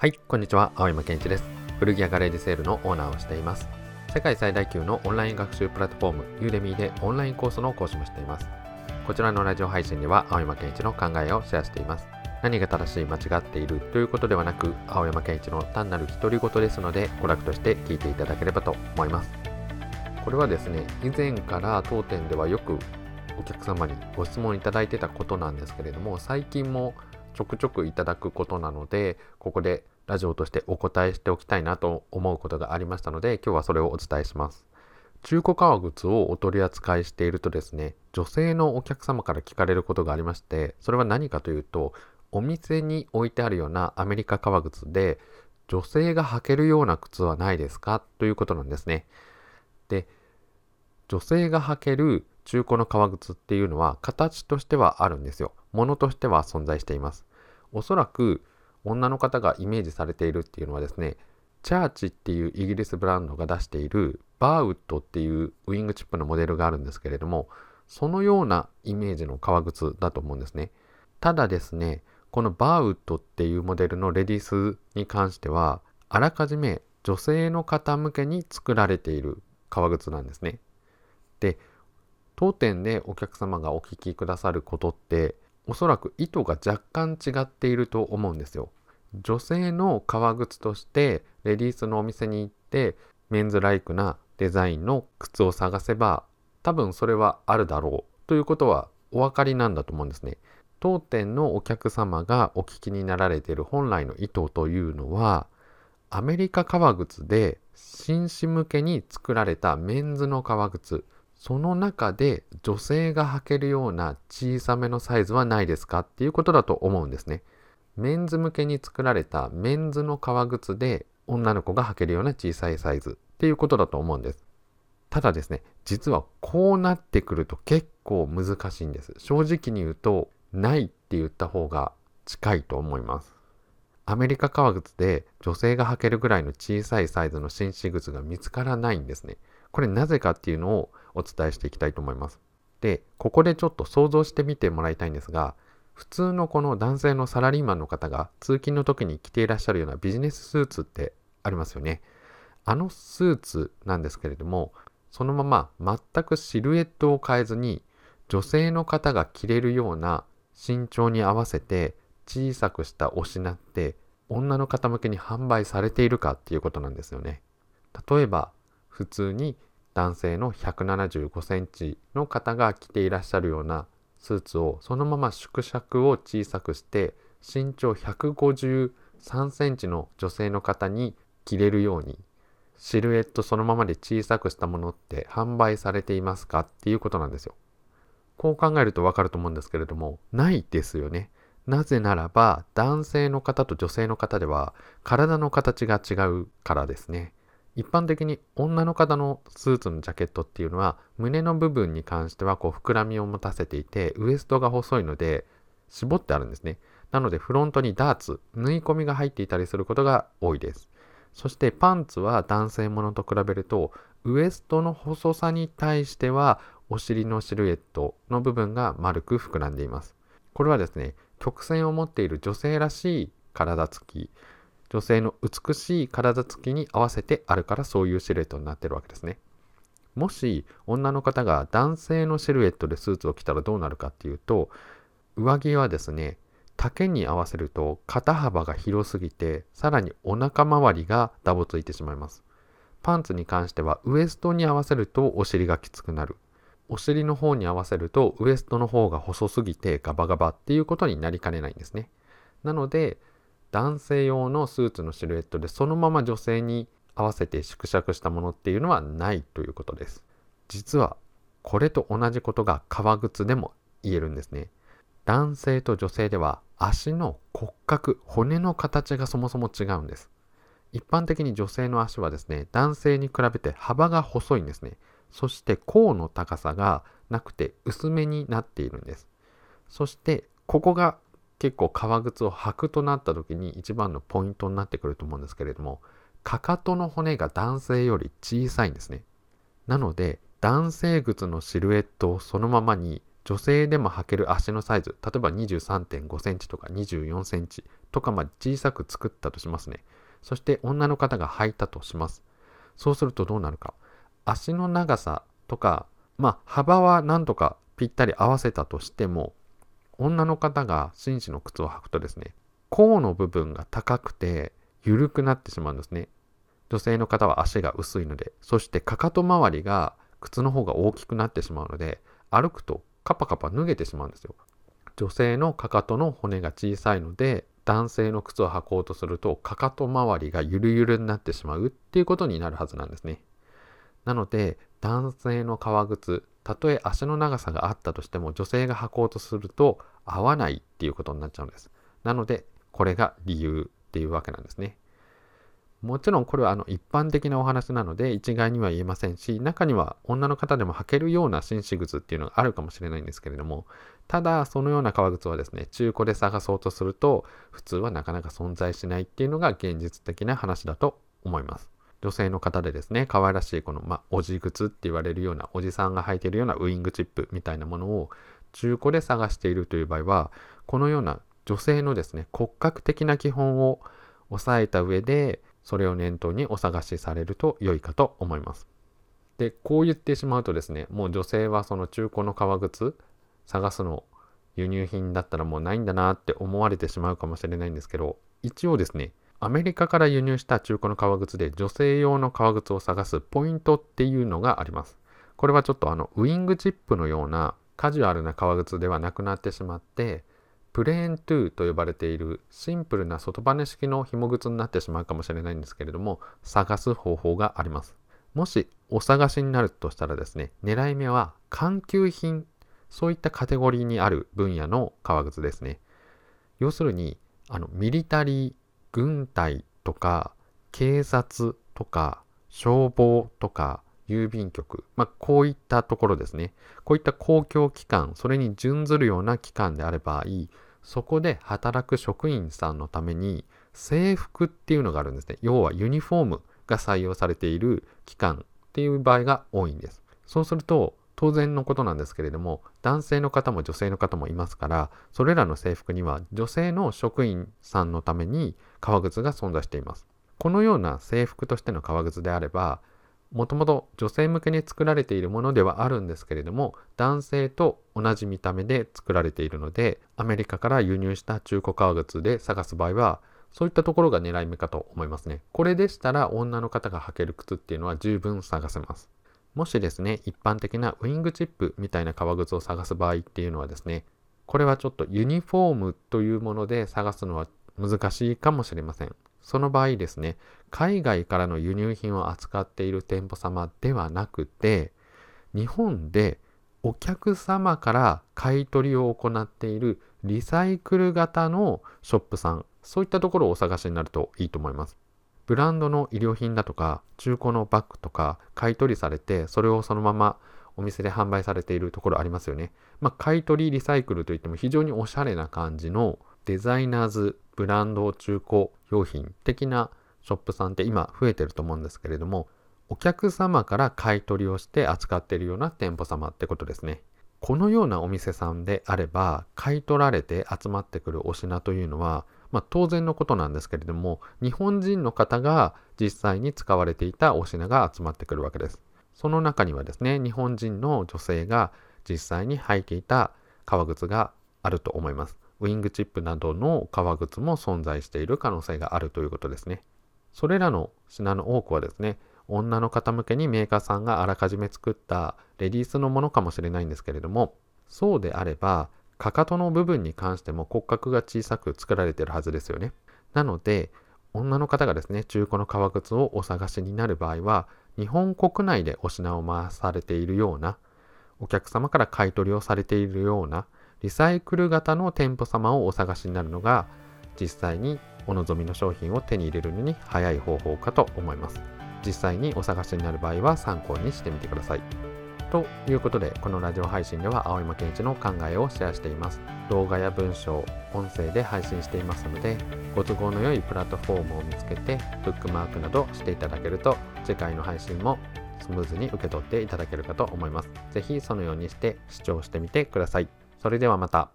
はい、こんにちは。青山健一です。古着屋ガレージセールのオーナーをしています。世界最大級のオンライン学習プラットフォーム、ユーデミーでオンラインコースの講師もしています。こちらのラジオ配信では、青山健一の考えをシェアしています。何が正しい、間違っているということではなく、青山健一の単なる独り言ですので、娯楽として聞いていただければと思います。これはですね、以前から当店ではよくお客様にご質問いただいてたことなんですけれども、最近もちょくちょくいただくことなので、ここでラジオとしてお答えしておきたいなと思うことがありましたので、今日はそれをお伝えします。中古革靴をお取り扱いしているとですね、女性のお客様から聞かれることがありまして、それは何かというと、お店に置いてあるようなアメリカ革靴で、女性が履けるような靴はないですか？ということなんですね。で、女性が履ける中古の革靴っていうのは形としてはあるんですよ。ものとしては存在しています。おそらく女の方がイメージされているっていうのはですね、チャーチっていうイギリスブランドが出しているバーウッドっていうウィングチップのモデルがあるんですけれども、そのようなイメージの革靴だと思うんですね。ただですね、このバーウッドっていうモデルのレディースに関しては、あらかじめ女性の方向けに作られている革靴なんですね。で、当店でお客様がお聞きくださることって、おそらく意図が若干違っていると思うんですよ。女性の革靴としてレディースのお店に行ってメンズライクなデザインの靴を探せば多分それはあるだろうということはお分かりなんだと思うんですね。当店のお客様がお聞きになられている本来の意図というのはアメリカ革靴で紳士向けに作られたメンズの革靴その中で女性が履けるような小さめのサイズはないですかっていうことだと思うんですね。メンズ向けに作られたメンズの革靴で女の子が履けるような小さいサイズっていうことだと思うんです。ただですね、実はこうなってくると結構難しいんです。正直に言うと、ないって言った方が近いと思います。アメリカ革靴で女性が履けるぐらいの小さいサイズの紳士靴が見つからないんですね。これなぜかっていうのをお伝えしていきたいと思います。で、ここでちょっと想像してみてもらいたいんですが、普通のこの男性のサラリーマンの方が通勤の時に着ていらっしゃるようなビジネススーツってありますよね。あのスーツなんですけれども、そのまま全くシルエットを変えずに女性の方が着れるような身長に合わせて小さくしたお品って女の方向けに販売されているかっていうことなんですよね。例えば普通に男性の175センチの方が着ていらっしゃるようなスーツをそのまま縮尺を小さくして身長153センチの女性の方に着れるようにシルエットそのままで小さくしたものって販売されていますかっていうことなんですよ。こう考えるとわかると思うんですけれども、ないですよね。なぜならば男性の方と女性の方では体の形が違うからですね。一般的に女の方のスーツのジャケットっていうのは胸の部分に関してはこう膨らみを持たせていてウエストが細いので絞ってあるんですね。なのでフロントにダーツ、縫い込みが入っていたりすることが多いです。そしてパンツは男性ものと比べるとウエストの細さに対してはお尻のシルエットの部分が丸く膨らんでいます。これはですね、曲線を持っている女性らしい体つき、女性の美しい体つきに合わせてあるからそういうシルエットになってるわけですね。もし女の方が男性のシルエットでスーツを着たらどうなるかっていうと上着はですね丈に合わせると肩幅が広すぎてさらにお腹周りがダボついてしまいます。パンツに関してはウエストに合わせるとお尻がきつくなる。お尻の方に合わせるとウエストの方が細すぎてガバガバっていうことになりかねないんですね。なので男性用のスーツのシルエットでそのまま女性に合わせて縮尺したものっていうのはないということです。実はこれと同じことが革靴でも言えるんですね。男性と女性では足の骨格、骨の形がそもそも違うんです。一般的に女性の足はですね、男性に比べて幅が細いんですね。そして甲の高さがなくて薄めになっているんです。そしてここが結構革靴を履くとなった時に一番のポイントになってくると思うんですけれどもかかとの骨が男性より小さいんですね。なので男性靴のシルエットをそのままに女性でも履ける足のサイズ例えば23.5センチとか24センチとかまで小さく作ったとしますね。そして女の方が履いたとします。そうするとどうなるか。足の長さとかまあ幅はなんとかぴったり合わせたとしても女の方が紳士の靴を履くとですね甲の部分が高くて緩くなってしまうんですね。女性の方は足が薄いのでそしてかかと周りが靴の方が大きくなってしまうので歩くとカパカパ脱げてしまうんですよ。女性のかかとの骨が小さいので男性の靴を履こうとするとかかと周りがゆるゆるになってしまうっていうことになるはずなんですね。なので男性の革靴たとえ足の長さがあったとしても女性が履こうとすると合わないっていうことになっちゃうんです。なのでこれが理由っていうわけなんですね。もちろんこれはあの一般的なお話なので一概には言えませんし中には女の方でも履けるような紳士靴っていうのがあるかもしれないんですけれどもただそのような革靴はですね中古で探そうとすると普通はなかなか存在しないっていうのが現実的な話だと思います。女性の方でですね可愛らしいこの、まあ、おじ靴って言われるようなおじさんが履いているようなウイングチップみたいなものを中古で探しているという場合はこのような女性のですね骨格的な基本を押さえた上でそれを念頭にお探しされると良いかと思います。で、こう言ってしまうとですね、もう女性はその中古の革靴探すの輸入品だったらもうないんだなって思われてしまうかもしれないんですけど、一応ですね、アメリカから輸入した中古の革靴で女性用の革靴を探すポイントっていうのがあります。これはちょっとあのウイングチップのようなカジュアルな革靴ではなくなってしまってプレーントゥーと呼ばれているシンプルな外バネ式の紐靴になってしまうかもしれないんですけれども探す方法がありますもしお探しになるとしたらですね狙い目は環球品そういったカテゴリーにある分野の革靴ですね要するにあのミリタリー軍隊とか警察とか消防とか郵便局、まあ、こういったところですね。こういった公共機関、それに準ずるような機関であればいい、そこで働く職員さんのために制服っていうのがあるんですね。要はユニフォームが採用されている機関っていう場合が多いんです。そうすると、当然のことなんですけれども、男性の方も女性の方もいますから、それらの制服には女性の職員さんのために革靴が存在しています。このような制服としての革靴であれば、もともと女性向けに作られているものではあるんですけれども男性と同じ見た目で作られているのでアメリカから輸入した中古革靴で探す場合はそういったところが狙い目かと思いますねこれでしたら女の方が履ける靴っていうのは十分探せますもしですね一般的なウィングチップみたいな革靴を探す場合っていうのはですねこれはちょっとユニフォームというもので探すのは難しいかもしれませんその場合ですね、海外からの輸入品を扱っている店舗様ではなくて、日本でお客様から買い取りを行っているリサイクル型のショップさん、そういったところをお探しになるといいと思います。ブランドの衣料品だとか、中古のバッグとか買い取りされて、それをそのままお店で販売されているところありますよね。まあ、買い取りリサイクルといっても非常におしゃれな感じのデザイナーズブランド中古用品的なショップさんって今増えてると思うんですけれどもお客様から買い取りをして扱っているような店舗様ってことですねこのようなお店さんであれば買い取られて集まってくるお品というのは、まあ、当然のことなんですけれども日本人の方が実際に使われていたお品が集まってくるわけですその中にはですね日本人の女性が実際に履いていた革靴があると思いますウィングチップなどの革靴も存在している可能性があるということですね。それらの品の多くはですね、女の方向けにメーカーさんがあらかじめ作ったレディースのものかもしれないんですけれども、そうであれば、かかとの部分に関しても骨格が小さく作られてるはずですよね。なので、女の方がですね、中古の革靴をお探しになる場合は、日本国内でお品を回されているような、お客様から買い取りをされているようなリサイクル型の店舗様をお探しになるのが実際にお望みの商品を手に入れるのに早い方法かと思います。実際にお探しになる場合は参考にしてみてください。ということで、このラジオ配信では青山健一の考えをシェアしています。動画や文章、音声で配信していますので、ご都合の良いプラットフォームを見つけて、ブックマークなどしていただけると、次回の配信もスムーズに受け取っていただけるかと思います。ぜひそのようにして視聴してみてください。それではまた。